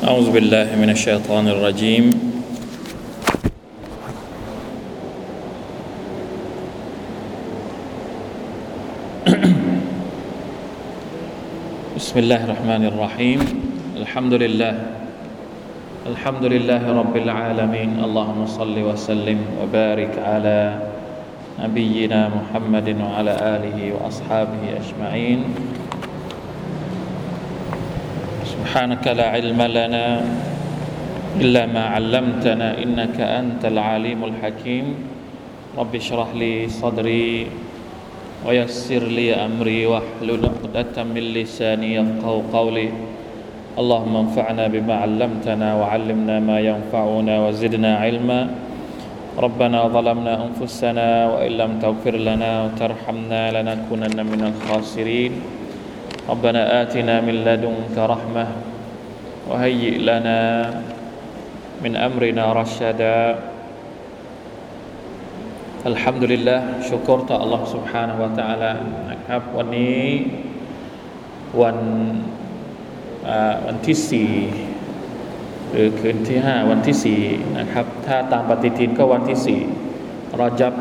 أعوذ بالله من الشيطان الرجيم. بسم الله الرحمن الرحيم. الحمد لله. الحمد لله رب العالمين. اللهم صل وسلم وبارك على نبينا محمد وعلى آله وأصحابه أجمعين. سبحانك لا علم لنا إلا ما علمتنا إنك أنت العليم الحكيم. رب اشرح لي صدري ويسر لي أمري واحلل عقدة من لساني يفقه قولي. اللهم انفعنا بما علمتنا وعلمنا ما ينفعنا وزدنا علما. ربنا ظلمنا أنفسنا وإن لم تغفر لنا وترحمنا لنكونن من الخاسرين. ربنا آتنا من لدنك رحمة وهيئ لنا من أمرنا رشدا الحمد لله ชุกรต่อ Allah سبحانه และ تعالى นะครับวันนี้วันวันที่สี่หรือคืนที่ห้าวันที่สี่นะครับถ้าตามปฏิทินก็วันที่สี่รอจับ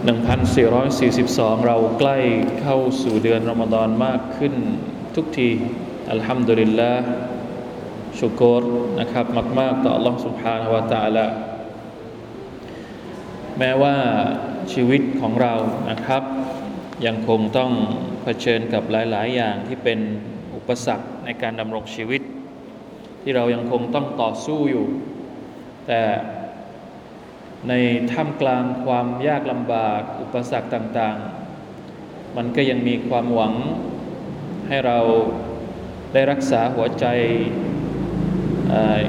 1442 เราใกล้เข้าสู่เดือนรอมฎอนมากขึ้นทุกที อัลฮัมดุลิลลาห์ชุกรนะครับมากๆต่อ Allah سبحانه และ تعالى แม้ว่าชีวิตของเรานะครับ ยังคงต้องเผชิญกับหลาย ๆ อย่างที่เป็นอุปสรรคในการดำรงชีวิต ที่เรายังคงต้องต่อสู้อยู่ แต่ ในท่ามกลางความยากลำบาก อุปสรรคต่าง ๆ มันก็ยังมีความหวังให้เราได้รักษาหัวใจ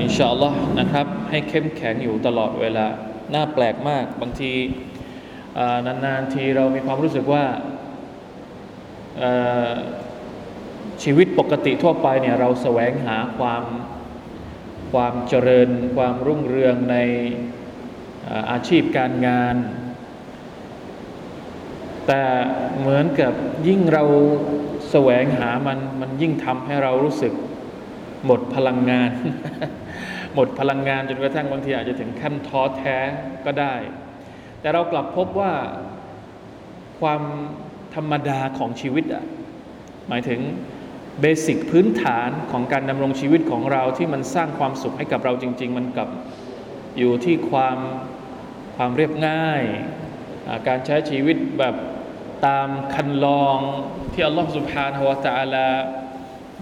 อินชาอัลลอฮ์นะครับ ให้เข้มแข็งอยู่ตลอดเวลา น่าแปลกมาก บางทีนานๆทีเรามีความรู้สึกว่าชีวิตปกติทั่วไปเนี่ยเราแสวงหาความความเจริญความรุ่งเรืองใน อาชีพการงาน แต่เหมือนกับยิ่งเราแสวงหามันมันยิ่งทำให้เรารู้สึกหมดพลังงาน หมดพลังงานจนกระทั่งบางทีอาจจะถึงขั้นท้อแท้ก็ได้ แต่เรากลับพบว่าความธรรมดาของชีวิตอะหมายถึงเบสิกพื้นฐานของการดำรงชีวิตของเราที่มันสร้างความสุขให้กับเราจริง ๆ มันกับอยู่ที่ความ ความเรียบง่าย การใช้ชีวิตแบบตามคันลองที่อัลลอฮฺสุบฮานาละ تعالى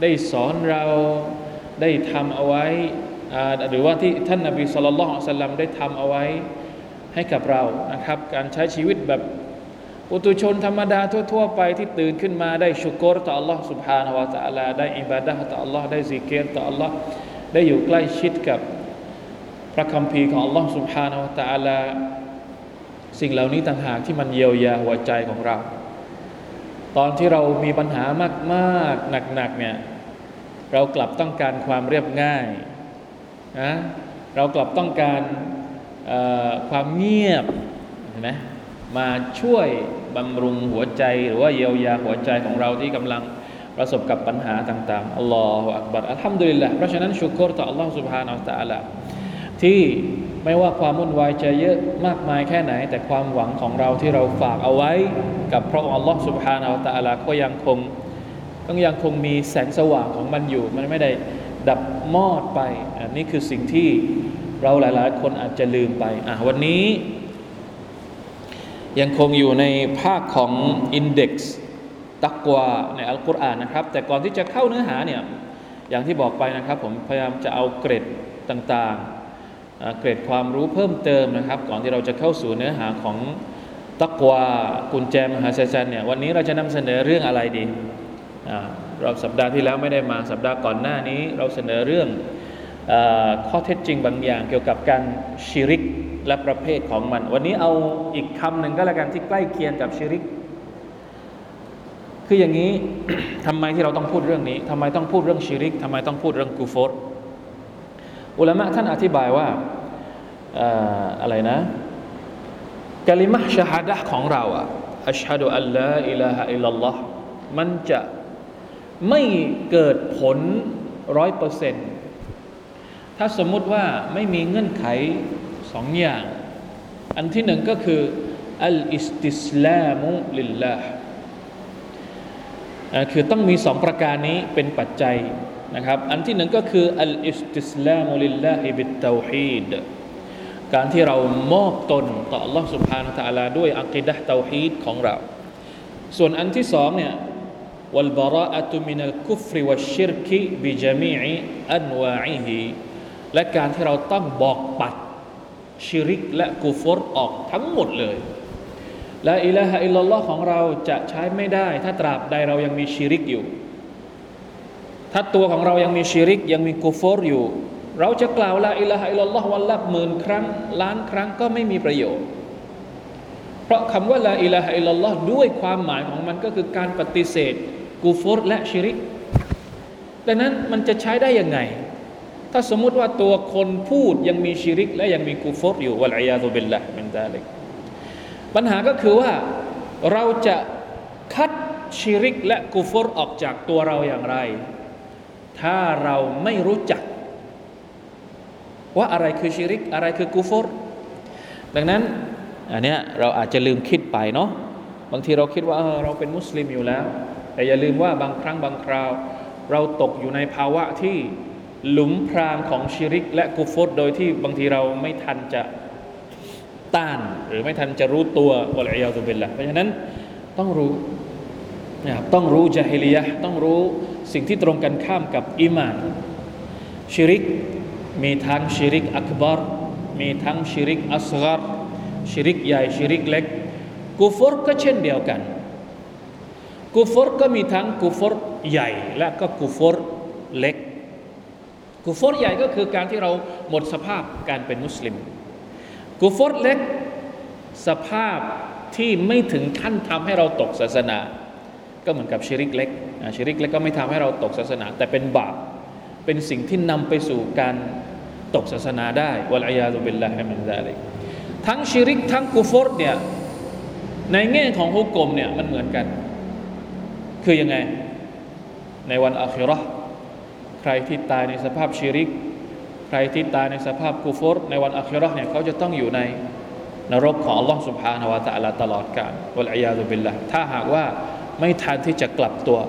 ได้สอนเราได้ทำเอาไว้ หรือว่าที่ท่านนบีสุลต่านสัลลัมได้ทำเอาไว้ให้กับเรานะครับ การใช้ชีวิตแบบปุตุชนธรรมดาทั่ว ๆ ไปที่ตื่นขึ้นมาได้ชุกรต่อ Allah سبحانه และ تعالى ได้อิบาดะต่อ Allah ได้ซิกเกตต่อ Allah ได้อยู่ใกล้ชิดกับ พระคัมภีร์ของ Allah سبحانه และ تعالى สิ่งเหล่านี้ต่างหากที่มันเยียวยาหัวใจของเรา ตอนที่เรามีปัญหามากๆหนักๆเนี่ยเรากลับต้องการความเรียบง่ายนะเรากลับต้องการความเงียบเห็นไหมมาช่วยบำรุงหัวใจหรือว่าเยียวยาหัวใจของเราที่กำลังประสบกับปัญหาต่างๆอัลลอฮฺอักบัรอัลฮัมดุลิลละเพราะฉะนั้นชุกรต่ออัลลอฮฺ سبحانه และ تعالى ที่ไม่ว่าความวุ่นวายจะเยอะมากมายแค่ไหน แต่ความหวังของเราที่เราฝากเอาไว้กับพระองค์อัลลอฮฺ سبحانه และ تعالى ก็ยังคงก็ยังคงมีแสงสว่างของมันอยู่ มันไม่ได้ดับมอดไปอันนี้คือสิ่งที่เราหลาย ๆ คนอาจจะลืมไปอ่ะวันนี้ยังคงอยู่ในภาคของอินเด็กซ์ตักวาในอัลกุรอานนะครับ แต่ก่อนที่จะเข้าเนื้อหาเนี่ยอย่างที่บอกไปนะครับ ผมพยายามจะเอาเกรดต่างๆ เกรดความรู้เพิ่มเติมนะครับ ก่อนที่เราจะเข้าสู่เนื้อหาของตักวากุญแจมหาชัยชันเนี่ยวันนี้เราจะนำเสนอเรื่องอะไรดีเราสัปดาห์ที่แล้วไม่ได้มาสัปดาห์ก่อนหน้านี้เราเสนอเรื่องอข้อเท็จจริงบางอย่างเกี่ยวกับการชิริกและประเภทของมัน วันนี้เอาอีกคำหนึ่งก็แล้วกันที่ใกล้เคียงกับชิริก คืออย่างนี้ทำไมที่เราต้องพูดเรื่องนี้ทำไมต้องพูดเรื่องชิริกทำไมต้องพูดเรื่องกูฟร อุลามะท่านอธิบายว่าอะไรนะกลิมะชาฮาดะของเราอะأشهد أن لا إله إلا اللهมันจะไม่เกิดผลร้อยเปอร์เซ็นต์ถ้าสมมุติว่าไม่มีเงื่อนไขสองอย่าง อันที่หนึ่งก็คือالاستسلام للهคือต้องมีสองประการนี้เป็นปัจจัย นะครับ อันที่หนึ่งก็คืออัลอิสติสลามุลิลลาฮิบิตเตาฮีดการที่เรามอบตนต่อ Allah سبحانه และ تعالى ด้วยอักิดะเตาฮีดของเรา ส่วนอันที่สองเนี่ย والبراءة من الكفر والشرك بجميع أنواعه และการที่เราต้องบอกปัดชิริกและกุฟรออกทั้งหมดเลยละอิละฮะอิลลัลลอฮ์ของเราจะใช้ไม่ได้ ถ้าตราบใดเรายังมีชิริกอยู่ ถ้าตัวของเรายังมีชิริกยังมีกุฟร์อยู่ เราจะกล่าวละอิละฮะอิลลัลลอฮ์วันละหมื่นครั้ง ล้านครั้งก็ไม่มีประโยชน์ เพราะคำว่าละอิละฮะอิลลัลลอฮ์ด้วยความหมายของมันก็คือการปฏิเสธกูฟรและชิริก ดังนั้นมันจะใช้ได้ยังไง ถ้าสมมุติว่าตัวคนพูดยังมีชิริก และยังมีกูฟรอยู่วะลัยยาตุบิลละมินไดาลิกปัญหาก็คือว่าเราจะคัดชิริกและกูฟรออกจากตัวเราอย่างไร ถ้าเราไม่รู้จัก ว่าอะไรคือชิริก อะไรคือกูฟรดังนั้นอันเนี้ยเราอาจจะลืมคิดไปเนาะบางทีเราคิดว่าเเราเป็นมุสลิมอยู่แล้ว แต่อย่าลืมว่าบางครั้งบางคราว เราตกอยู่ในภาวะที่หลุมพรางของชิริก และกุฟตโดยที่บางทีเราไม่ทันจะต้าน หรือไม่ทันจะรู้ตัววะลัยยาตุบิลละเพราะฉะนั้นต้องรู้ นะครับต้องรู้จาฮิลียะต้องรู้สิ่งที่ตรงกันข้ามกับอิมานชิริก มีทั้งชิริกอักบารมีทั้งชิริกอัสกรชิริกใหญ่ชิริกเล็กกุฟรก็เช่นเดียวกันกุฟรก็มีทั้งกุฟรใหญ่และก็กุฟรเล็กกุฟรใหญ่ก็คือการที่เราหมดสภาพการเป็นมุสลิมกุฟรเล็ก สภาพที่ไม่ถึงขั้นทำให้เราตกศาสนา ก็เหมือนกับชิริกเล็กชิริกเล็กก็ไม่ทำให้เราตกศาสนา แต่เป็นบาปเป็นสิ่งที่นำไปสู่การตกศาสนาได้والعياذ بالله من ذلكทั้งชิริกทั้งกูฟอร์เนี่ยในแง่ของฮุก่มเนี่ยมันเหมือนกัน คือยังไง ในวันอาคิเราะฮ์ใครที่ตายในสภาพชิริก ใครที่ตายในสภาพกูฟอร์ในวันอัคิรอเนี่ยเขาจะต้องอยู่ในนรกของอัลลอฮ์สุบฮานาวะตะลาตลอดกาลวลัยยาลุบิลลาถ้าหากว่า ไม่ทันที่จะกลับตัว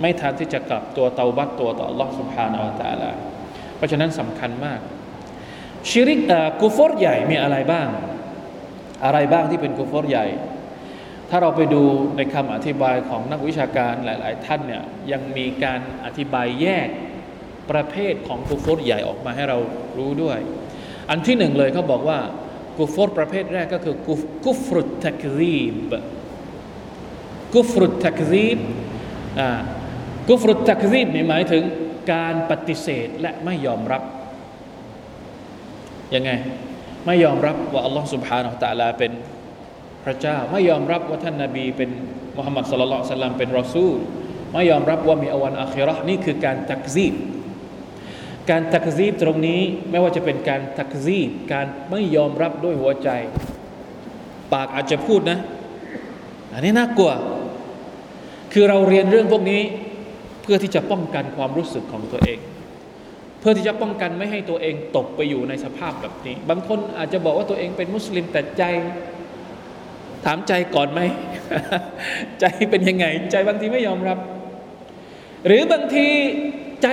ไม่ทันที่จะกลับตัวเตาบัตตัวต่อ Allah سبحانه และ تعالى เพราะฉะนั้นสำคัญมากชิริกกูฟรใหญ่มีอะไรบ้าง อะไรบ้างที่เป็นกูฟรใหญ่ถ้าเราไปดูในคำอธิบายของนักวิชาการหลาย ๆ ท่านเนี่ยยังมีการอธิบายแยกประเภทของกุฟรใหญ่ออกมาให้เรารู้ด้วย อันที่หนึ่งเลยเขาบอกว่ากุฟรประเภทแรกก็คือกุฟรุตตักรีบ กุฟรุตตักรีบอ่ากุฟรุตตักรีบหมายถึงการปฏิเสธและไม่ยอมรับยังไงไม่ยอมรับว่าอัลลอฮ์ سبحانه และ تعالى เป็นพระเจ้าไม่ยอมรับว่าท่านนาบีเป็นมุฮัมมัดสุลลัลสัลลัมเป็นรอซูลไม่ยอมรับว่ามีอวันอาคิรอนี่คือการตักซีบการตักซีบตรงนี้ไม่ว่าจะเป็นการตักซีบการไม่ยอมรับด้วยหัวใจ ปากอาจจะพูดนะ อันนี้น่ากลัว คือเราเรียนเรื่องพวกนี้เพื่อที่จะป้องกันความรู้สึกของตัวเอง เพื่อที่จะป้องกันไม่ให้ตัวเองตกไปอยู่ในสภาพแบบนี้ บางคนอาจจะบอกว่าตัวเองเป็นมุสลิมแต่ใจ ถามใจก่อนไหม ใจเป็นยังไง ใจบางทีไม่ยอมรับ หรือบางทีใจ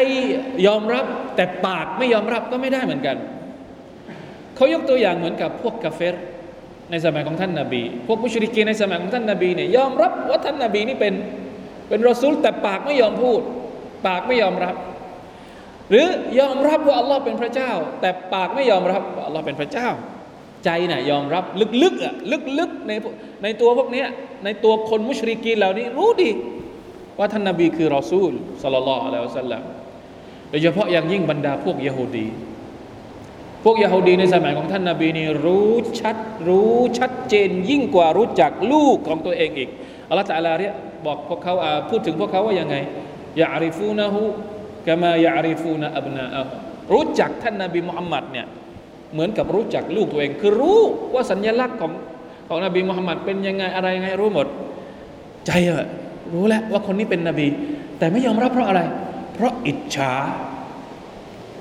ยอมรับ แต่ปากไม่ยอมรับก็ไม่ได้เหมือนกันเขายกตัวอย่างเหมือนกับพวกกาเฟรในสมัยของท่านนาบี พวกมุชริกีในสมัยของท่านนาบีเนี่ยยอมรับว่าท่านนาบีนี่เป็น เป็นรอซูลแต่ปากไม่ยอมพูด ปากไม่ยอมรับ หรือยอมรับว่าอัลลอฮ์เป็นพระเจ้า แต่ปากไม่ยอมรับว่าอัลลอฮ์เป็นพระเจ้า ใจน่ะยอมรับลึกๆอะลึกๆในในตัวพวกนี้ในตัวคนมุชริกีเหล่านี้รู้ดีว่าท่านนาบีคือรอซูลสัลลัลลอฮุอะลัยฮิวสัลลัมโดยเฉพาะอย่างยิ่งบรรดาพวกยะฮูดีพวกยะฮูดีในสมัยของท่านนาบีนี่รู้ชัดรู้ชัดเจนยิ่งกว่ารู้จักลูกของตัวเองอีกอัลลอฮฺตะลาเรีย บอกพวกเขาพูดถึงพวกเขาว่ายังไงยาอาริฟูนะฮูกามายาอาริฟูนะอับนาอรู้จักท่านนาบีมุฮัมมัดเนี่ยเหมือนกับรู้จักลูกตัวเอง คือรู้ว่าสัญลักษณ์ของของนบีมุฮัมมัดเป็นยังไงอะไรยังไงรู้หมด ใจอะรู้แล้วว่าคนนี้เป็นนบี แต่ไม่ยอมรับเพราะอะไร เพราะอิจฉา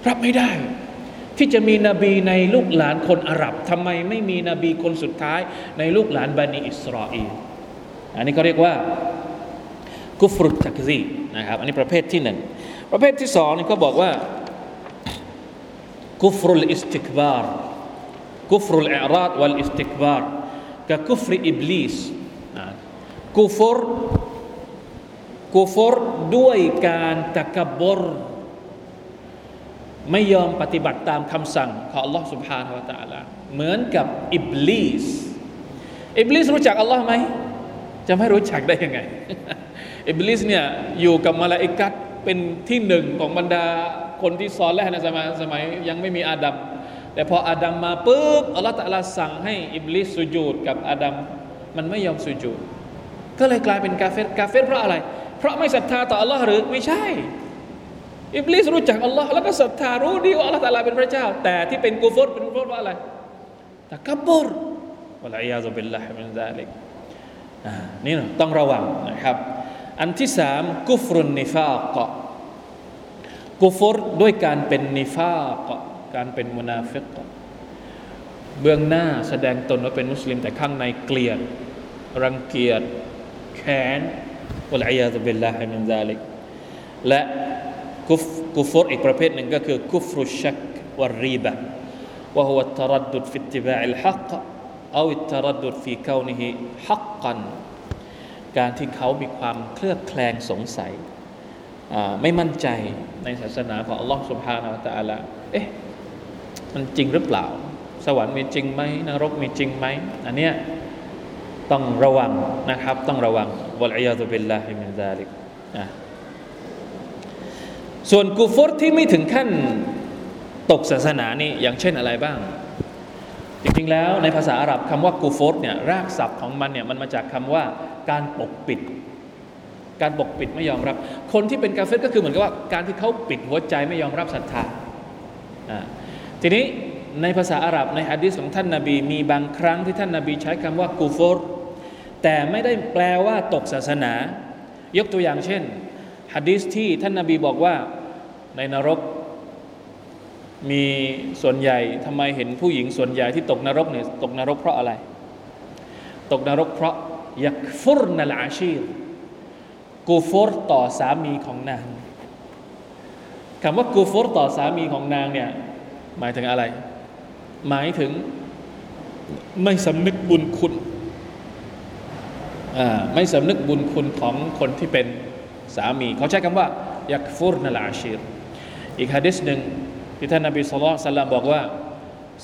รับไม่ได้ ที่จะมีนบีในลูกหลานคนอาหรับทำไมไม่มีนบีคนสุดท้ายในลูกหลานบันิอิสราเอลอันนี้ก็เรียกว่า กุฟรุตตักซีนะครับอันนี้ประเภทที่หนึ่งประเภทที่สองนี่เขาบอกว่ากุฟรุลอิสติกบาร์กุฟรุลอิราดวัลอิสติกบาร์กับกุฟรอิบลิสกุฟรกุฟรด้วยการตะกบรไม่ยอมปฏิบัติตามคำสั่งของ Allah سبحانه และ تعالى เหมือนกับอิบลิสอิบลิสรู้จักอัลลอฮ์ไหมจะไม่รู้จักได้ยังไง อิบลิสเนี่ยอยู่กับมาลาอิกัตเป็นที่หนึ่งของบรรดาคนที่ซอและห์ในสมัยสมัยยังไม่มีอาดัมแต่พออาดัมมาปุ๊บอัลลอฮฺตะลาสั่งให้อิบลิสสุญูดกับอาดัมมันไม่ยอมสุญูดก็เลยกลายเป็นกาเฟรกาเฟรเพราะอะไร เพราะไม่ศรัทธาต่ออัลลอฮ์หรือไม่ใช่ อิบลิสรู้จักอัลลอฮ์แล้วก็ศรัทธารู้ดีว่าอัลลอฮ์ตะลาเป็นพระเจ้า แต่ที่เป็นกูฟรเป็นกูฟรเพราะอะไรتكبر والعياذ بالله من ذلكนี่ต้องระวังนะครับ อันที่สามكفر النفاقกุฟรด้วยการเป็นนิฟาเกาะการเป็นมุนาฟิกเบื้องหน้าแสดงตนว่าเป็นมุสลิมแต่ข้างในเกลียด รังเกียจแค้นوالعياذ بالله من ذلكและกุฟกุฟรอีกประเภทหนึ่งก็คือكفر الشك والريبة وهو التردد في اتباع الحق أو التردد في كونه حقا การที่เขามีความเคลือบแคลงสงสัย ไม่มั่นใจในศาสนาของอัลลอฮ์سبحانه وتعالىเอ๊ะมันจริงหรือเปล่า สวรรค์มีจริงไหมนรกมีจริงไหมอันเนี้ยต้องระวังนะครับ ต้องระวังوالعياذ بالله من ذلكนะส่วนกูฟอรที่ไม่ถึงขั้นตกศาสนานี่อย่างเช่นอะไรบ้าง จริงๆแล้วในภาษาอาหรับคำว่ากูฟรเนี่ยรากศัพท์ของมันเนี่ยมันมาจากคำว่าการปกปิด การปกปิดไม่ยอมรับ คนที่เป็นกาเฟรก็คือเหมือนกับว่าการที่เขาปิดหัวใจไม่ยอมรับศรัทธาทีนี้ในภาษาอาหรับในฮะดีษของท่านนาบีมีบางครั้งที่ท่านนาบีใช้คำว่ากูฟรแต่ไม่ได้แปลว่าตกศาสนา ยกตัวอย่างเช่นฮะดีษที่ท่านนาบีบอกว่าในนรก มีส่วนใหญ่ทำไมเห็นผู้หญิงส่วนใหญ่ที่ตกนรกเนี่ยตกนรกเพราะอะไร ตกนรกเพราะยักฟุรนัลอาชีรกูฟรต่อสามีของนางคำว่ากูฟรต่อสามีของนางเนี่ยหมายถึงอะไร หมายถึงไม่สำนึกบุญคุณไม่สำนึกบุญคุณของคนที่เป็นสามี เขาใช้คำว่าيكفرن العشيرอีกฮะดิษหนึ่ง ที่ท่านนบีสุลต่านบอกว่า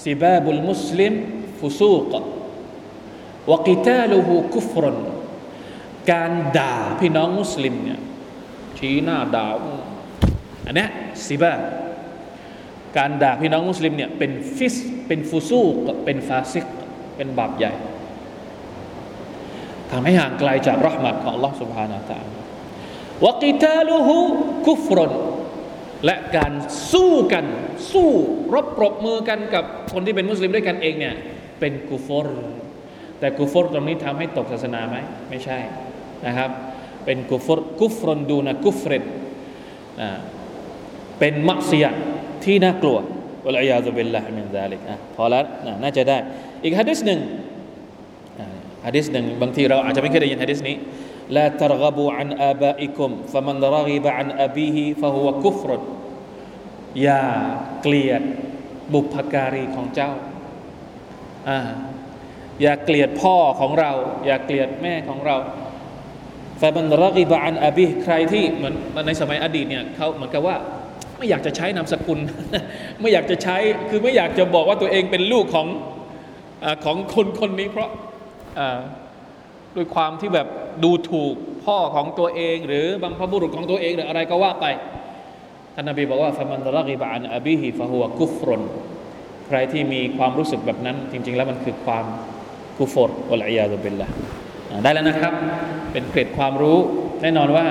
ซิบาบุลมุสลิมฟุซูกวกิตาลูฮูกุฟรนการด่าพี่น้องมุสลิมเนี่ยชี้หน้าด่าอันนี้ซิบาการด่าพี่น้องมุสลิมเนี่ยเป็นฟิสเป็นฟุซูกเป็นฟาซิกเป็นบาปใหญ่ทำให้ห่างไกลจากรหมัดของ Allah سبحانه และ تعالى วกิตาลูฮูกุฟรน และการสู้กัน สู้รบปรบมือกันกับคนที่เป็นมุสลิมด้วยกันเองเนี่ยเป็นกุฟอรแต่กุฟอรตรงนี้ทำให้ตกศาสนาไหมไม่ใช่นะครับ เป็นกุฟอรกุฟรนดูนะกุฟเรนเป็นมักซียที่น่ากลัววะลัยาซุบิลลาฮิมินซาลิกพอแล้วน่าจะได้ อีกฮะดิษหนึ่งฮะดิษหนึ่งบางทีเราอาจจะไม่เคยได้ยินฮะดิษนี้ ลาตรกบูอันอาบาอิคุมฟะมันรกิบอันอาบีฮิฟะฮุวะกุฟรดอย่าเกลียดบุพการีของเจ้าอย่าเกลียดพ่อของเรา อย่าเกลียดแม่ของเราฟะมันรกิบอันอาบีใครที่เหมือนในสมัยอดีตเนี่ยเขาเหมือนกับว่า ไม่อยากจะใช้นามสกุล ไม่อยากจะใช้คือไม่อยากจะบอกว่าตัวเองเป็นลูกของของคนคนนี้เพราะ ด้วยความที่แบบดูถูกพ่อของตัวเอง หรือบางพบุรุษของตัวเองหรืออะไรก็ว่าไปท่านนบีบอกว่าฟามันรักิบานอบีฮิฟะฮัวกุฟรนใครที่มีความรู้สึกแบบนั้น จริง ๆ แล้วมันคือความกุฟรอัลอยาตุบิลละได้แล้วนะครับ เป็นเกร็ดความรู้แน่นอนว่า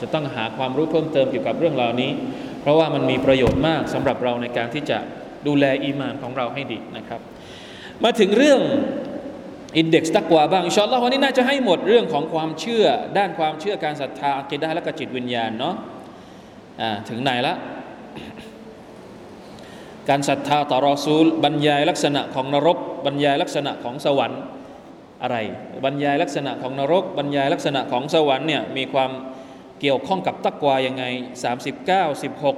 จะต้องหาความรู้เพิ่มเติมเกี่ยวกับเรื่องเหล่านี้ เพราะว่ามันมีประโยชน์มากสำหรับเราในการที่จะดูแลอีมานของเราให้ดีนะครับ มาถึงเรื่อง อินเด็กซ์ตักวาบ้างอินชาอัลลอฮ์วันนี้น่าจะให้หมดเรื่องของความเชื่อ ด้านความเชื่อการศรัทธาอักิดะและกจิตวิญญาณเนาะถึงไหนละ การศรัทธาต่อรอซูล บรรยายลักษณะของนรก บรรยายลักษณะของสวรรค์อะไร บรรยายลักษณะของนรก บรรยายลักษณะของสวรรค์เนี่ยมีความเกี่ยวข้องกับตักวายังไง 39 16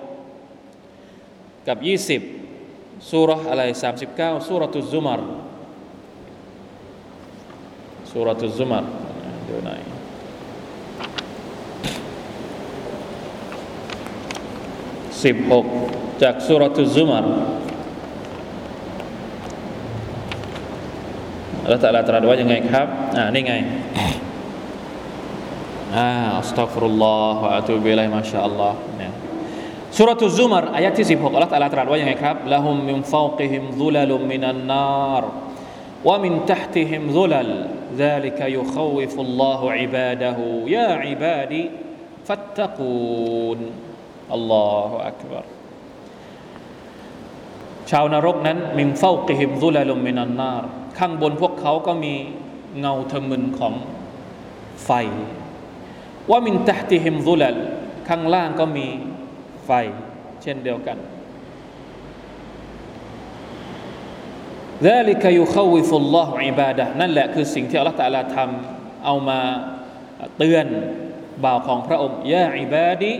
กับ 20สุรอะไร 39สุรตุซุมาร สุรทุซุมารดูหน่อยสิบหกจากสุรทุซุมารแล้วแต่ละตรัสว่ายังไงครับ อ่า นี่ไง อ่าอัสตัฟรุลลอฮฺอะตุบิลัยมาชาอัลลอฮฺเนี่ยสุรทุซุมารอายะที่สิบหกอัลลอฮฺตรัสว่ายังไงครับละหุมมินฟาวกิฮิมซุลลุมมินันนารวะมินทัฮติฮิมซุลล ذلك يخوف الله عباده يا عبادي فاتقون الله أكبر ชาวนรกนั้นมิมเฝ้ากิฮิมซุลลุมมินันนารข้างบนพวกเขาก็มีเงาทะมึนของไฟ ว่ามินตะติฮิมซุลลข้างล่างก็มีไฟ เช่นเดียวกัน ذلك يخوف الله عباده นั่นแหละคือสิ่งที่อัลลอฮฺตะลาทำเอามาเตือนบ่าวของพระองค์ยาอิบาดี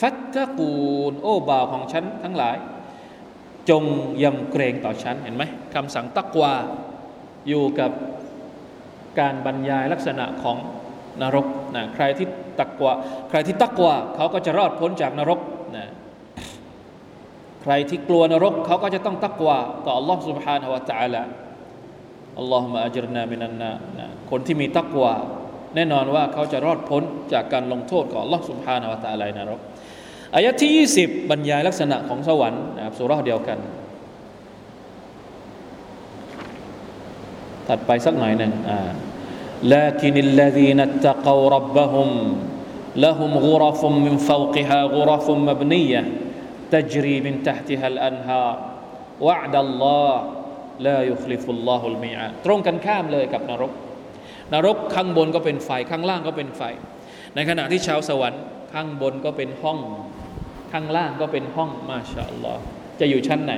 ฟัตตะกูนโอ้บ่าวของฉันทั้งหลาย จงยำเกรงต่อฉัน เห็นไหมคำสั่งตักวาอยู่กับการบรรยายลักษณะของนรกนะใครที่ตักวาใครที่ตักวาเขาก็จะรอดพ้นจากนรกนะ ใครที่กลัวนรกเขาก็จะต้องตักวาต่อ Allah سبحانه และ تعالى อัลลอฮฺมะอัจรนามินันนานะคนที่มีตักวาแน่นอนว่าเขาจะรอดพ้นจากการลงโทษของ Allah سبحانه และ تعالى นรกอายะที่ 20 บรรยายลักษณะของสวรรค์นะครับสุราเดียวกันถัดไปสักหน่อยหนึ่งอ่า لكن الذين اتقوا ربهم لهم غرف من فوقها غرف مبنية تجري من تحتها الأنهار وعد الله لا يخلف الله الميعاد ตรงกันข้ามเลยกับนรก นรกข้างบนก็เป็นไฟข้างล่างก็เป็นไฟ ในขณะที่ชาวสวรรค์ข้างบนก็เป็นห้อง ข้างล่างก็เป็นห้องมาชาอัลลอฮ์จะอยู่ชั้นไหน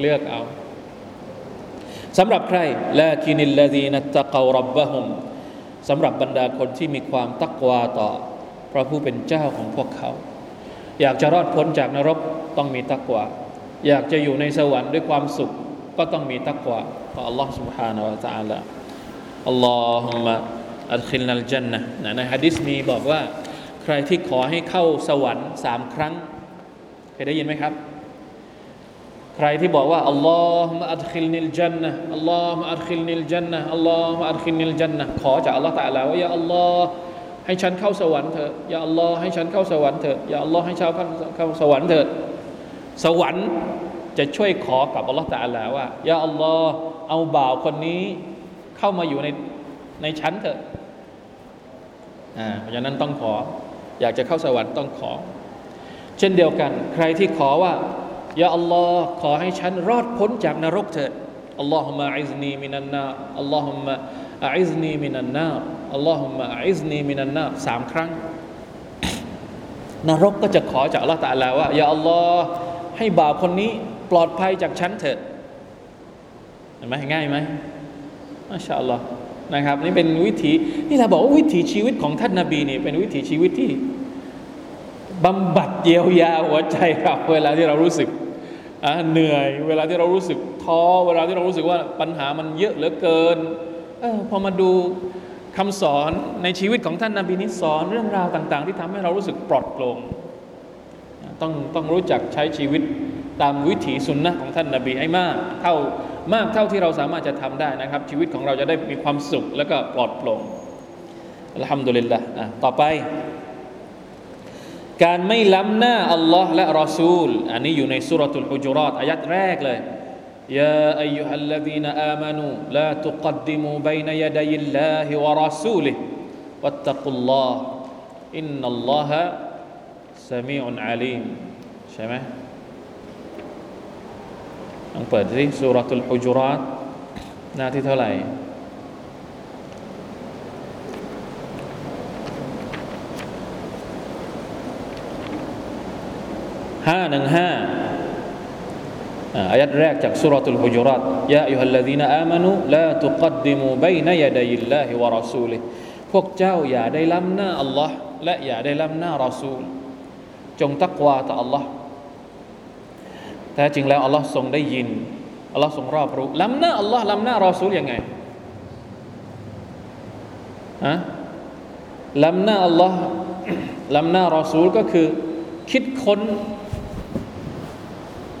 เลือกเอาสำหรับใครละกินิลลาดีนัตตะการับบะฮุมสำหรับบรรดาคนที่มีความตักวาต่อ พระผู้เป็นเจ้าของพวกเขา อยากจะรอดพ้นจากนรกต้องมีตักวาอยากจะอยู่ในสวรรค์ด้วยความสุข ก็ต้องมีตักวาต่อ Allah سبحانه และ تعالى อัลลอฮุมะอัลคิลนัลจันนะในฮะดิษมีบอกว่า ใครที่ขอให้เข้าสวรรค์สามครั้งเคยได้ยินไหมครับใครที่บอกว่าอัลลอฮฺมาอัดคิลนิลจันนะอัลลอฮฺมาอัดคิลนิลจันนะอัลลอฮฺมาอัดคิลนิลจันนะขอจากอัลลอฮฺตะลาว่าอย่าอัลลอฮฺ ให้ฉันเข้าสวรรค์เถอะอย่าอัลลอฮฺให้ฉันเข้าสวรรค์เถอะอย่าอัลลอฮฺให้ชาวเข้าสวรรค์เถอะสวรรค์จะช่วยขอกับอัลลอฮฺตะลาว่าอย่าอัลลอฮฺเอาบ่าวคนนี้เข้ามาอยู่ในในชั้นเถอะอ่าเพราะฉะนั้นต้องขอ อยากจะเข้าสวรรค์ต้องขอ เช่นเดียวกัน ใครที่ขอว่าอย่าอัลลอฮ์ขอให้ฉันรอดพ้นจากนรกเถิดอัลลอฮุมะอิซนีมินันนาอัลลอฮุมะอิซนีมินันนา อัลลอฮุมะอิซนีมินันนาสามครั้ง นรกก็จะขอจากอัลลอฮ์ตะลาว่าอย่าอัลลอฮ์ให้บ่าวคนนี้ปลอดภัยจากฉันเถิดเห็นไหมง่ายไหมมาชาอัลลอฮ์นะครับ นี่เป็นวิถีนี่เราบอกว่าวิถีชีวิตของท่านนาบีนี่เป็นวิถีชีวิตที่บำบัดเยียวยาหัวใจเราเวลาที่เรารู้สึกเหนื่อย เวลาที่เรารู้สึกท้อเวลาที่เรารู้สึกว่าปัญหามันเยอะเหลือเกินออพอมาดู คำสอนในชีวิตของท่านนาบีนี้สอนเรื่องราวต่าง ๆ ที่ทำให้เรารู้สึกปลอดโปร่งต้องต้องรู้จักใช้ชีวิตตามวิถีสุนนะของท่านนาบีให้มากเท่ามากเท่าที่เราสามารถจะทำได้นะครับ ชีวิตของเราจะได้มีความสุขแล้วก็ปลอดโปร่งอัลฮัมดุลิลละต่อไป การไม่ล้ำหน้าอัลลอฮ์และรอซูล อันนี้อยู่ในสุรทูลฮุจุรอตอายัดแรกเลย ยาอายุฮัลลดีนอามานูลาตุกัดดิมูบัยนยดัยลลาฮิวะรอซูลิวัตตะกุลลอฮ์อินนัลลอฮะสมีอุนอาลีมใช่ไหมลองเปิดสิสุรทูลฮุจุรอตหน้าที่เท่าไหร่ห้าหนึ่งห้า อายัดแรกจากสุรทูลฮุจรัตยาอัยฮัลลดีนอามานุลาตุกัดดิมูบัยนยาดัยิลลาฮิวะรอซูลิพวกเจ้าอย่าได้ล้ำหน้าอัลลอฮ์และอย่าได้ล้ำหน้ารอซูล จงตักวาต่ออัลลอฮ์แท้จริงแล้วอัลลอฮ์ทรงได้ยินอัลลอฮ์ทรงรอบรู้ล้ำหน้าอัลลอฮ์ล้ำหน้ารอซูลยังไงฮะล้ำหน้าอัลลอฮ์ล้ำหน้ารอซูลก็คือ คิดค้น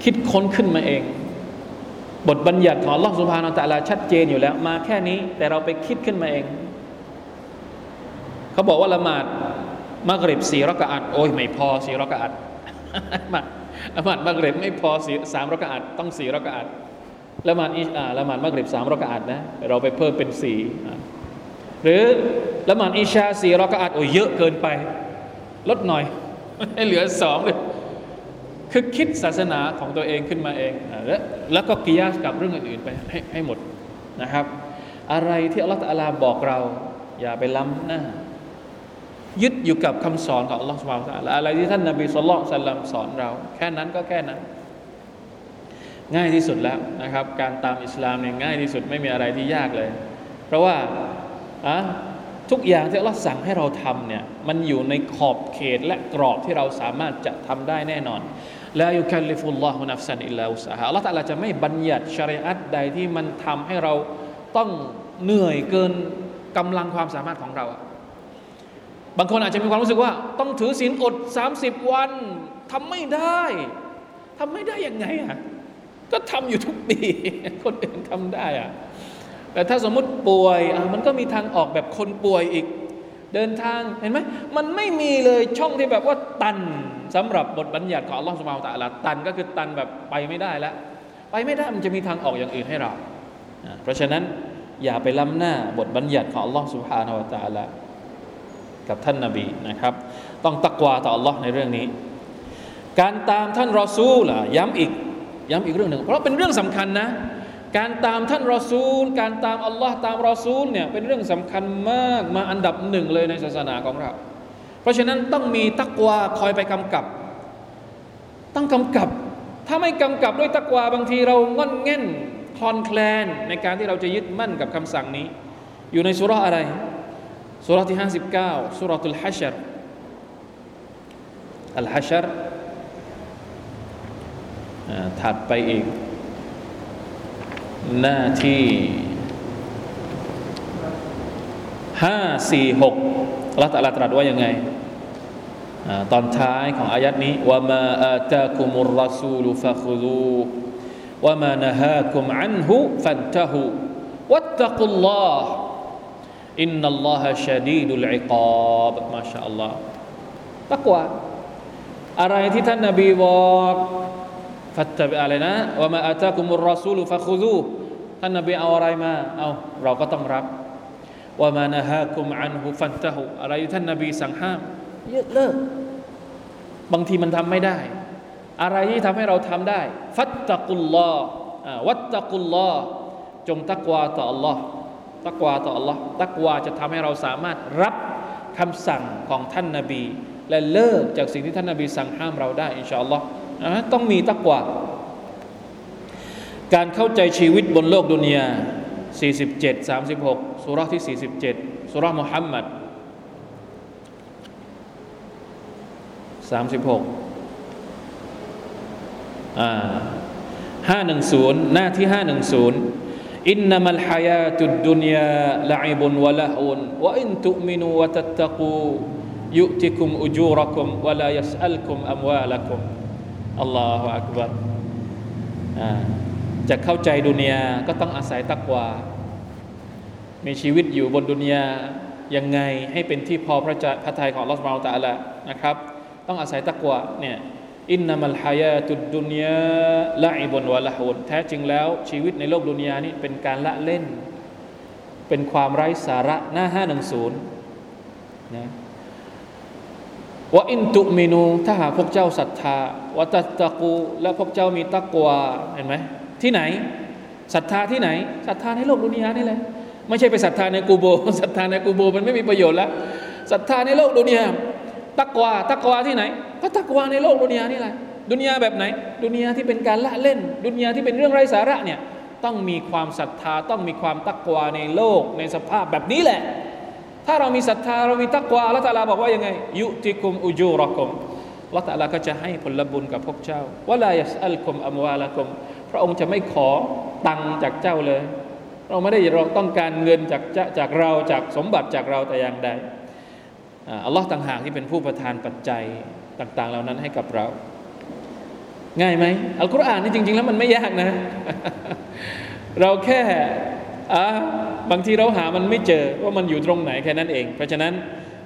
คิดค้นขึ้นมาเอง บทบัญญัติของลอสุภานาตะลาชัดเจนอยู่แล้ว มาแค่นี้แต่เราไปคิดขึ้นมาเอง เขาบอกว่าละหมาดมักริบสี่รักอัดโอ้ยไม่พอสี่รักอัดมาละหมาดมักริบไม่พอสี่สามรักอัดต้องสี่รักอัดละหมาดอิชาละหมาดมักริบสามรักอัดนะเราไปเพิ่มเป็นสี่หรือละหมาดอิชาสี่รักอัดโอ้ยเยอะเกินไป ลดหน่อยให้เหลือสองเลย คือคิดศาสนาของตัวเองขึ้นมาเองแล้วแล้วก็กิยาสกับเรื่องอื่นๆไปให้ให้หมดนะครับ อะไรที่อัลลอฮฺลาบอกเรา อย่าไปล้ำหน้า ยึดอยู่กับคำสอนของอัลลอฮฺสุบานตะลาอะไรที่ท่านนาบีสุลต่านสัลลัมสอนเรา แค่นั้นก็แค่นั้น ง่ายที่สุดแล้วนะครับ การตามอิสลามเนี่ยง่ายที่สุดไม่มีอะไรที่ยากเลย เพราะว่าอะทุกอย่างที่อัลลอฮ์สั่งให้เราทำเนี่ยมันอยู่ในขอบเขตและกรอบที่เราสามารถจะทำได้แน่นอน ลายุคัลลิฟุลลอฮุนัฟซันอิลลาอุสาฮะอัลลอฮฺตะลาจะไม่บัญญัติชริอัตใดที่มันทำให้เราต้องเหนื่อยเกินกำลังความสามารถของเรา บางคนอาจจะมีความรู้สึกว่า ต้องถือศีลอด 30 วันทำไม่ได้ทำไม่ได้ยังไงอะก็ทำอยู่ทุกปี คนอื่นทำได้อะแต่ถ้าสมมติป่วยมันก็มีทางออกแบบคนป่วยอีก เดินทางเห็นไหมมันไม่มีเลยช่องที่แบบว่าตัน สำหรับบทบัญญัติของอัลลอฮฺสุบฮานตะลาตันก็คือตันแบบไปไม่ได้แล้ว ไปไม่ได้มันจะมีทางออกอย่างอื่นให้เรา เพราะฉะนั้นอย่าไปล้ำหน้าบทบัญญัติของอัลลอฮฺสุบฮานตะลากับท่านนาบีนะครับ ต้องตักวาต่ออัลลอฮ์ในเรื่องนี้ การตามท่านรอซูล่ะย้ำอีกย้ำอีกเรื่องหนึ่ง เพราะเป็นเรื่องสำคัญนะ การตามท่านรอซูล การตามอัลลอฮ์ตามรอซูลเนี่ยเป็นเรื่องสำคัญมากมาอันดับหนึ่งเลยในศาสนาของเรา เพราะฉะนั้นต้องมีตักวาคอยไปกำกับ ต้องกำกับ ถ้าไม่กำกับด้วยตักวาบางทีเราง่อนเง่นคลอนแคลนในการที่เราจะยึดมั่นกับคำสั่งนี้ อยู่ในสุราอะไรสุราที่ 59สุราตุลฮัชรอัลฮัชรถัดไปอีก หน้าที่ห้าสี่หก อัลลอฮฺตะลาตรัสว่ายังไงตอนท้ายของอายัดนี้ว่ามาอาตาคุมุลรอซูลุฟะคุลูว่ามานะฮาคุมอันหุฟันตะหูวัตตะกุลลอฮ์อินนัลลอฮะชดีดุลอิกาบมาชาอัลลอฮ์ตักวาอะไรที่ท่านนบีบอกฟัตตะบิอะไรนะว่ามาอาตาคุมุลรอซูลุฟะคุลูท่านนบีเอาอะไรมาเอาเราก็ต้องรับ ว่ามานะฮะคุมอันหุฟันตะหุอะไรท่านนบีสั่งห้ามเยอะเลิกบางทีมันทำไม่ได้ อะไรที่ทำให้เราทำได้ ฟัตตะกุลลอวัตตะกุลลอจงตักวาต่อ Allah ตักวาต่อ Allah ตักวาจะทำให้เราสามารถรับคำสั่งของท่านนาบี และเลิกจากสิ่งที่ท่านนาบีสั่งห้ามเราได้อินชาอัลลอฮ์ต้องมีตักวาการเข้าใจชีวิตบนโลกดุนยา 47 36สุรที่ 47สุรมุฮัมมัด36อ่า510 หน้าที่ 510อินนัมัลฮายาตุดดุนยาละอิบุนวะละฮุนวะอินตุมินูวะตัตตะกูยุติคุมอุจูรคุมวะลายัสอัลคุมอัมวาลคุมอัลลอฮฺอักบัรอ่า จะเข้าใจดุนยาก็ต้องอาศัยตักวา มีชีวิตอยู่บนดุนยายังไงให้เป็นที่พอพระจพระทัยของลอสมาลตาละนะครับ ต้องอาศัยตักวาเนี่ยอินนามัลฮายาตุดดุนยาละอิบนวะละฮุนแท้จริงแล้ว ชีวิตในโลกดุนยานี่เป็นการละเล่น เป็นความไร้สาระหน้าห้าหนึ่งศูนย์นะว่าอินตุมินูถ้าหากพวกเจ้าศรัทธาวะตัตตะกู และพวกเจ้ามีตักวาเห็นไหม ที่ไหนศรัทธาที่ไหนศรัทธาในโลกดุนยานี่แหละไม่ใช่ไปศรัทธาในกูโบศรัทธาในกูโบมันไม่มีประโยชน์แล้วศรัทธาในโลกดุนยาตักวาตักวาที่ไหน ก็ตักวาในโลกดุนยานี่แหละดุนยาแบบไหน ดุนยาที่เป็นการละเล่น ดุนยาที่เป็นเรื่องไร้สาระเนี่ยต้องมีความศรัทธาต้องมีความตักวาในโลกในสภาพแบบนี้แหละ ถ้าเรามีศรัทธาเรามีตักวาละตาลาบอกว่ายังไง ยุติคุมอุจูรกุมละตาลาก็จะให้ผลบุญกับพวกเจ้าวลายสอัลกุมอัมวาลกุม พระองค์จะไม่ขอตังจากเจ้าเลย เราไม่ได้เราต้องการเงินจากจากเราจากสมบัติจากเราแต่อย่างใดอัลลอฮ์ต่างหากที่เป็นผู้ประทานปัจจัยต่าง ๆ เหล่านั้นให้กับเรา ง่ายไหมอัลกุรอานนี่จริง ๆ แล้วมันไม่ยากนะ เราแค่อ่าบางทีเราหามันไม่เจอว่ามันอยู่ตรงไหนแค่นั้นเอง เพราะฉะนั้น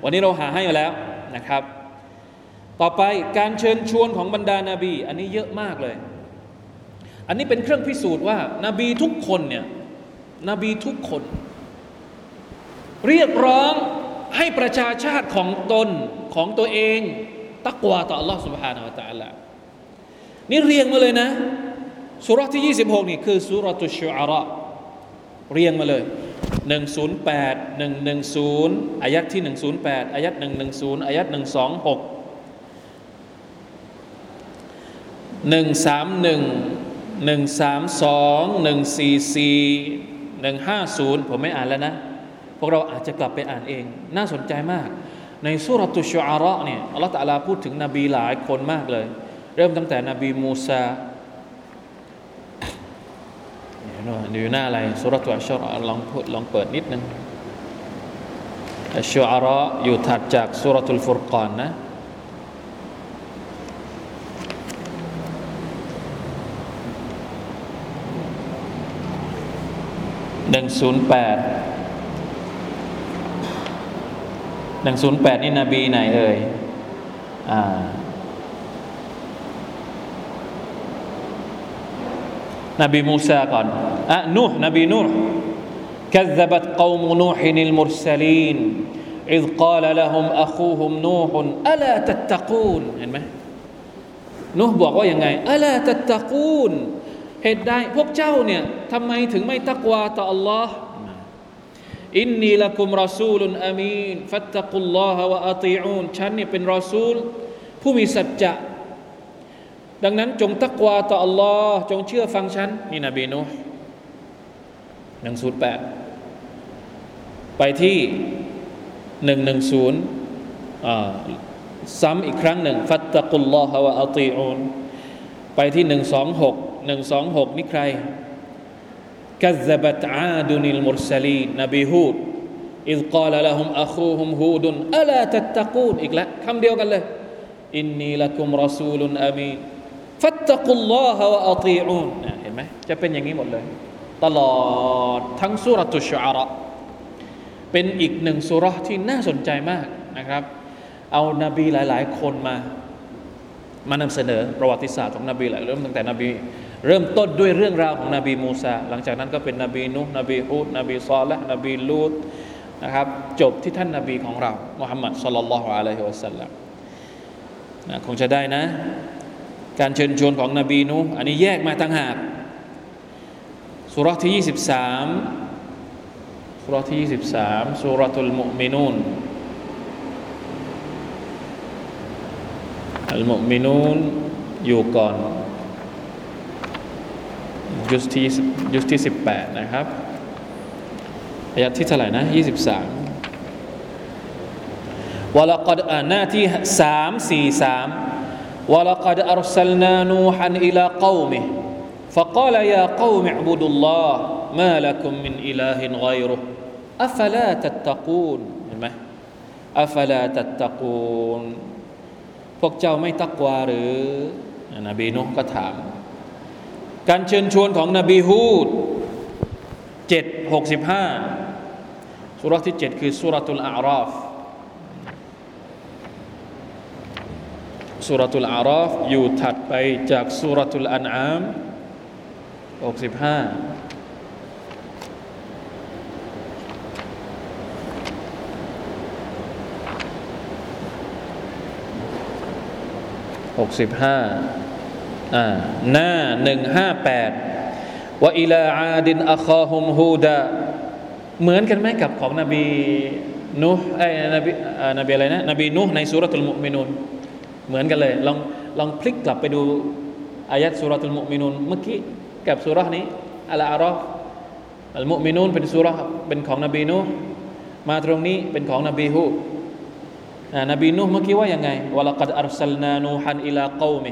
วันนี้เราหาให้แล้วนะครับ ต่อไปการเชิญชวนของบรรดานาบี อันนี้เยอะมากเลย อันนี้เป็นเครื่องพิสูจน์ว่า นาบีทุกคนเนี่ยนบีทุกคน เรียกร้องให้ประชาชาติของตนของตัวเอง ตักวาต่อ Allah سبحانه และ تعالى นี่เรียงมาเลยนะสุรที่ 26 นี่คือสุรตุชูอาระเรียงมาเลย 108 110อายัดที่ 108อายัด110อายัด126 131 132 144หนึ่งห้าศูนย์ผมไม่อ่านแล้วนะ พวกเราอาจจะกลับไปอ่านเอง น่าสนใจมาก ในสุรตุชอาระเนี่ยอัลลอฮฺตะลาพูดถึงนบีหลายคนมากเลย เริ่มตั้งแต่นบีมูซาอยู่หน้าอะไรสุรตุอัชรอลองพูดลองเปิดนิดนึงอัชชอาระอยู่ถัดจากสุรตุลฟุรกานนะ หนึ่งศูนย์แปดหนึ่งศูนย์แปดนี่นบีไหนเอ่ยอ่านบีมูซาก่อนอ่ะนูห์นบีนูห์ كذبت قوم نوح المرسلين إذ قال لهم أخوهم نوح ألا تتقون เห็นไหมนูห์บอกว่ายังไง ألا تتقون เหตุใดพวกเจ้าเนี่ยทำไมถึงไม่ตักวาต่อ Allah อินนีละกุมรอซูลุนอามีนฟัตตะกุลลอฮะวะอาติอูนฉันเนี่ยเป็นรอซูล ผู้มีสัจจะ ดังนั้นจงตักวาต่อ Allah จงเชื่อฟังฉัน นี่นบีนูหนึ่งศูนย์แปดไปที่หนึ่งหนึ่งศูนย์ซ้ำอีกครั้งหนึ่ง ฟัตตะกุลลอฮะวะอาติอูนไปที่หนึ่งสองหก หนึ่งสองหกนี่ใครกัซบัตอาดุนิลมุรสลีนนบีฮูดอิซกาลละฮุมอัคูฮุมฮูดุนอัลาตัตตะกูนอีกแล้วคำเดียวกันเลยอินนีละคุมรอซูลุนอามีนฟัตตะกุลลอฮะวะอัตีอูนเห็นไหมจะเป็นอย่างนี้หมดเลย ตลอดทั้งสุรตุชอาระเป็นอีกหนึ่งสุรที่น่าสนใจมากนะครับ เอานบีหลาย ๆ คนมามานำเสนอประวัติศาสตร์ของนบีหลายเรื่องตั้งแต่นบี เริ่มต้นด้วยเรื่องราวของนบีมูซาหลังจากนั้นก็เป็นนบีนุนบีฮูดนบีซอละนบีลูดนะครับจบที่ท่านนบีของเรามุฮัมมัดสุลลัลลอฮุอะลัยฮิวะสัลลัมนะคงจะได้นะ การเชิญชวนของนบีนูอันนี้แยกมาตั้งหากสุรที่ 23สุรที่ 23สุรทุลมุมินูนอัลมุมินูนอยู่ก่อน ยุสที่ยุสที่สิบแปดนะครับอายะที่เท่าไหร่นะยี่สิบสามวลกดอ่าหน้าที่สามสี่สามวลกดอัลสลนานูฮันอิลาเกวมิ فقال يا قوم اعبدوا الله ما لكم من إله غيره أفلا تتقون เห็นไหม أفلا تتقون พวกเจ้าไม่ตักวาหรือนบีนุก็ถาม การเชิญชวนของนบีฮูดเจ็ดหกสิบห้าสุรที่เจ็ดคือสุรตุลอาราฟสุรตุลอาราฟอยู่ถัดไปจากสุรตุลอันอามหกสิบห้าหกสิบห้า หน้าหนึ่งห้าแปดว่าอิลาอาดินอัคาฮุมฮูดาเหมือนกันไหมกับของนบีนุไอ้นบีนบีอะไรนะนบีนุในสุรทูลมุมินุนเหมือนกันเลยลองลองพลิกกลับไปดูอายัดสุรทูลมุมินุนเมื่อกี้กับสุรนี้อัลอารอฟอัลมุมินุนเป็นสุรเป็นของนบีนูมาตรงนี้เป็นของนบีฮูนบีนูเมื่อกี้ว่ายังไงولقد أرسلنا نوحا إلى قومه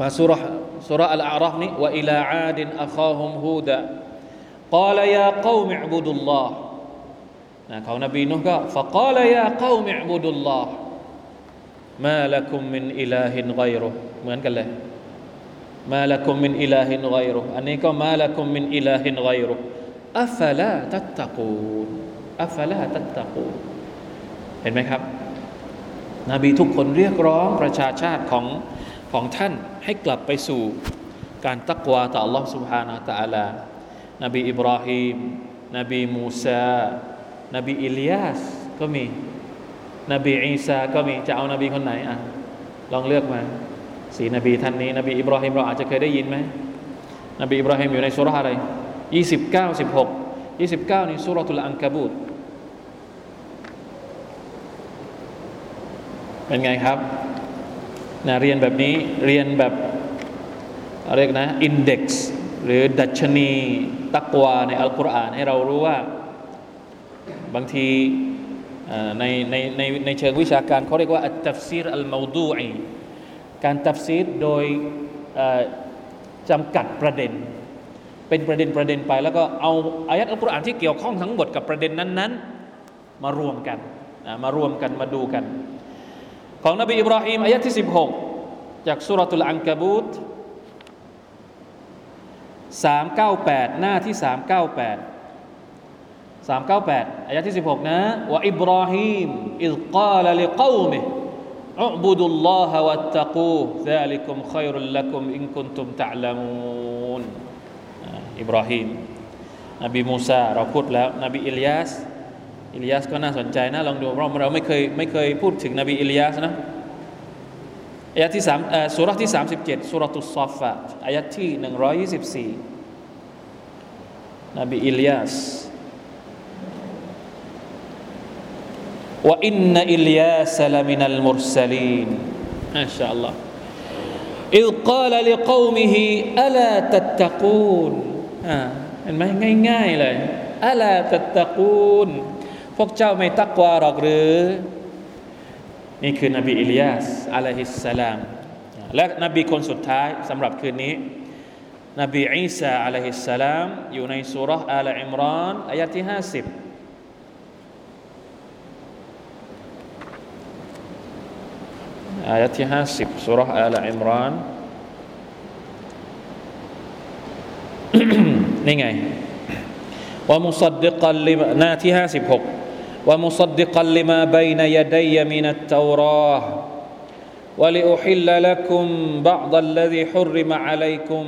มาสุรสุรอัลอาราฟนี้ว่าوإلى عاد أخاهم هودا قال يا قوم اعبدوا اللهนะเขานบีนุก็فقال يا قوم اعبدوا الله ما لكم من إله غيرهเหมือนกันเลยما لكم من إله غيرهอันนี้ก็ما لكم من إله غيرهอัฟลาตัตตะกูนอัฟลาตัตตะกูนเห็นไหมครับ นบีทุกคนเรียกร้องประชาชาติของ ของท่านให้กลับไปสู่การตักวาต่อ Allah سبحانه และ تعالى นบีอิบราฮิมนบีมูซานบีอิลียาสก็มี นบีอีสาก็มี จะเอานบีคนไหนอ่ะ ลองเลือกมาสีนบีท่านนี้ นบีอิบราฮิมเราอาจจะเคยได้ยินไหมนบีอิบราฮิมอยู่ในสุราอะไรยี่สิบเก้าสิบหกยี่สิบเก้านี่สุรทุลอันกบูตเป็นไงครับ นะเรียนแบบนี้เรียนแบบอะไรนะอินเด็กซ์หรือดัชนีตักวาในอัลกุรอานให้เรารู้ว่าบางทีในในในในเชิงวิชาการเขาเรียกว่าอัตตัฟซีรอัลมาดูอีการตัฟซีรโดยจำกัดประเด็น เป็นประเด็นประเด็นไป แล้วก็เอาอายัดอัลกุรอานที่เกี่ยวข้องทั้งหมดกับประเด็นนั้น ๆ มารวมกันมารวมกันมาดูกัน ของนบีอิบราฮิมอายัดที่ 16 จากสุรตุลอังกบูต398 หน้าที่ 398 398อายะที่ 16 นะว่าอิบราฮิมإذ قال لقومه اعبدوا الله واتقوه ذلكم خير لكم إن كنتم تعلمونอิบราฮิมนบีมูซาเราพูดแล้วนบีอิลียาส อิลียาสก็น่าสนใจนะลองดูเราเราไม่เคยไม่เคยพูดถึงนบีอิลียาสนะอายะที่สามสุรที่สามสิบเจ็ดสุรตุสซอฟฟะอายะที่หนึ่งร้อยยี่สิบสี่นบีอิลียาสว่าอินนอิลียาสลามินัลมุรสลีนมาชาอัลลอฮ์ إذ قال لقومه ألا تتقون อ่าเห็นไหมง่ายๆเลยอัลาตัตตะกูน พวกเจ้าไม่ตักวาหรอกหรือ นี่คือนบีอิลยาสอะลัยฮิสสลาม และนบีคนสุดท้ายสำหรับคืนนี้ นบีอีสาอะลัยฮิสสลาม อยู่ในสุรษอัลอิมรานอายะที่ห้าสิบอายะที่ห้าสิบสุรษอัลอิมรานนี่ไงว่ามุสดดิกัลลิหน้าที่ห้าสิบหก ومصدقا لما بين يدي من التوراه ولأحل لكم بعض الذي حرم عليكم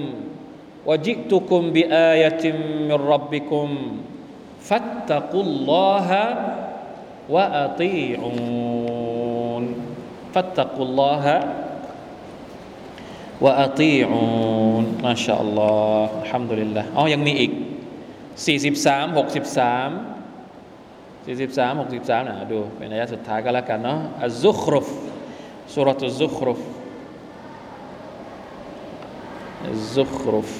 وجئتكم بآية من ربكم فاتقوا الله وأطيعون فاتقوا الله وأطيعون ما شاء الله الحمد لله อ๋อยังมีอีก43 63 43 63นะดูเป็นอายะสุดท้ายก็แล้วกันเนาะอัลซุครุฟสุรตุซุครุฟอัลซุครุฟ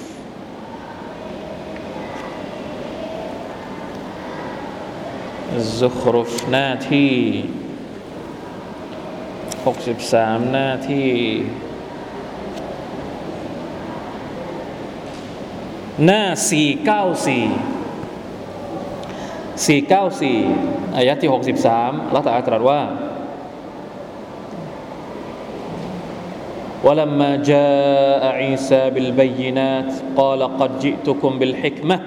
อัลซุครุฟหน้าที่ 63 หน้าที่ หน้า 494 494อายะที่63ละตาตรัสว่า ولما جاء عيسى بالبينات قال قد جئتكم بالحكمة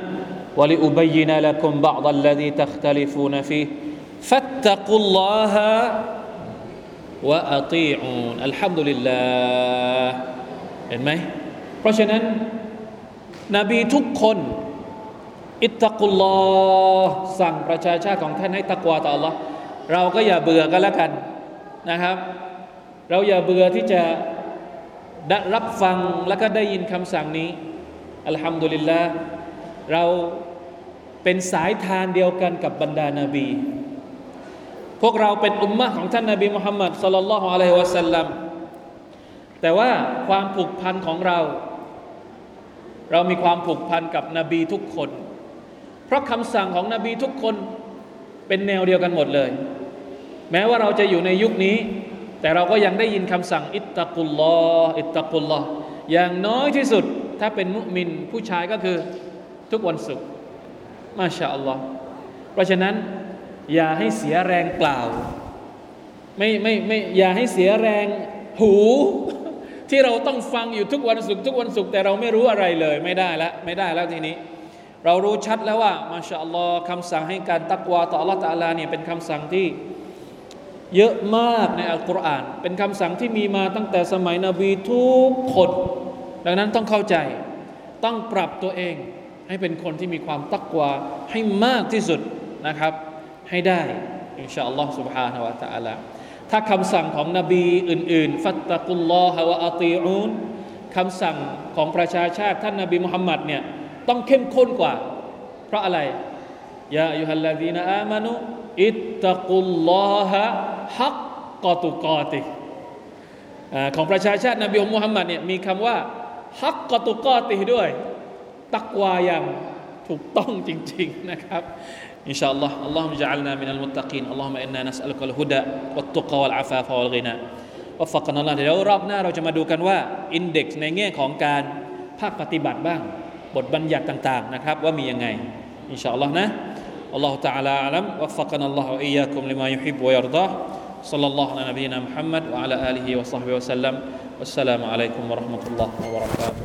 ولأبين لكم بعض الذي تختلفون فيه فاتقوا الله وأطيعون الحمد لله เห็นไหมเพราะฉะนั้นนบีทุกคน อิตตะกุลลอสั่งประชาชาติของท่านให้ตักวาต่อ Allah เราก็อย่าเบื่อกันแล้วกันนะครับ เราอย่าเบื่อที่จะได้รับฟังแล้วก็ได้ยินคำสั่งนี้อัลฮัมดุลิลละเราเป็นสายทานเดียวกันกับบรรดานาบี พวกเราเป็นอุมมะของท่านนาบีมุฮัมมัดสลลัลลอฮุอะลัยฮิวะสัลลัมแต่ว่าความผูกพันของเรา เรามีความผูกพันกับนบีทุกคน ราะคำสั่งของนบีทุกคนเป็นแนวเดียวกันหมดเลย แม้ว่าเราจะอยู่ในยุคนี้ แต่เราก็ยังได้ยินคำสั่งอิตตะกุลลอฮ์อิตตะกุลลอฮ์อย่างน้อยที่สุดถ้าเป็นมุมินผู้ชายก็คือทุกวันศุกร์มาชาอัลลอฮ์เพราะฉะนั้นอย่าให้เสียแรงเปล่าไม่ไม่ไม่อย่าให้เสียแรงหู ที่เราต้องฟังอยู่ทุกวันศุกร์ทุกวันศุกร์แต่เราไม่รู้อะไรเลย ไม่ได้แล้วไม่ได้แล้วทีนี้ เรารู้ชัดแล้วว่ามาชาอัลลอฮ์คำสั่งให้การตักวาต่ออัลลอฮ์ตะอาลาเนี่ยเป็นคำสั่งที่ เยอะมากในอัลกุรอาน เป็นคำสั่งที่มีมาตั้งแต่สมัยนบีทุกคน ดังนั้นต้องเข้าใจ ต้องปรับตัวเอง ให้เป็นคนที่มีความตักวาให้มากที่สุดนะครับ ให้ได้อินชาอัลลอฮ์ سبحانه และ تعالى ถ้าคำสั่งของนบีอื่นๆ ฟัตตะกุลลอฮะวะอาตีอูนคำสั่งของประชาชาติท่านนบีมุฮัมมัดเนี่ย ต้องเข้มข้นกว่า เพราะอะไรยาอัยฮัลลาดีนอามานุอิตตะกุลลอฮะฮักกอตุกอติของประชาชาตินบีมุฮัมมัดเนี่ยมีคำว่าฮักกอตุกอติด้วย ตักวาอย่างถูกต้องจริงๆนะครับ إن شاء الله اللهم اجعلنا من المتقين اللهم إنا نسألك الهدى والتقى والعفاف والغنى وفقنا الله เดี๋ยวรอบหน้าเราจะมาดูกันว่าอินเด็กซ์ในแง่ของการภาคปฏิบัติบ้าง บทบัญญัติต่างๆนะครับ ว่ามียังไงอินชาอัลลอฮ์นะ والله تعالى أعلم وفقنا الله وإياكم لما يحب ويرضاه صلى الله على نبينا محمد وعلى آله وصحبه وسلم والسلام عليكم ورحمة الله وبركاته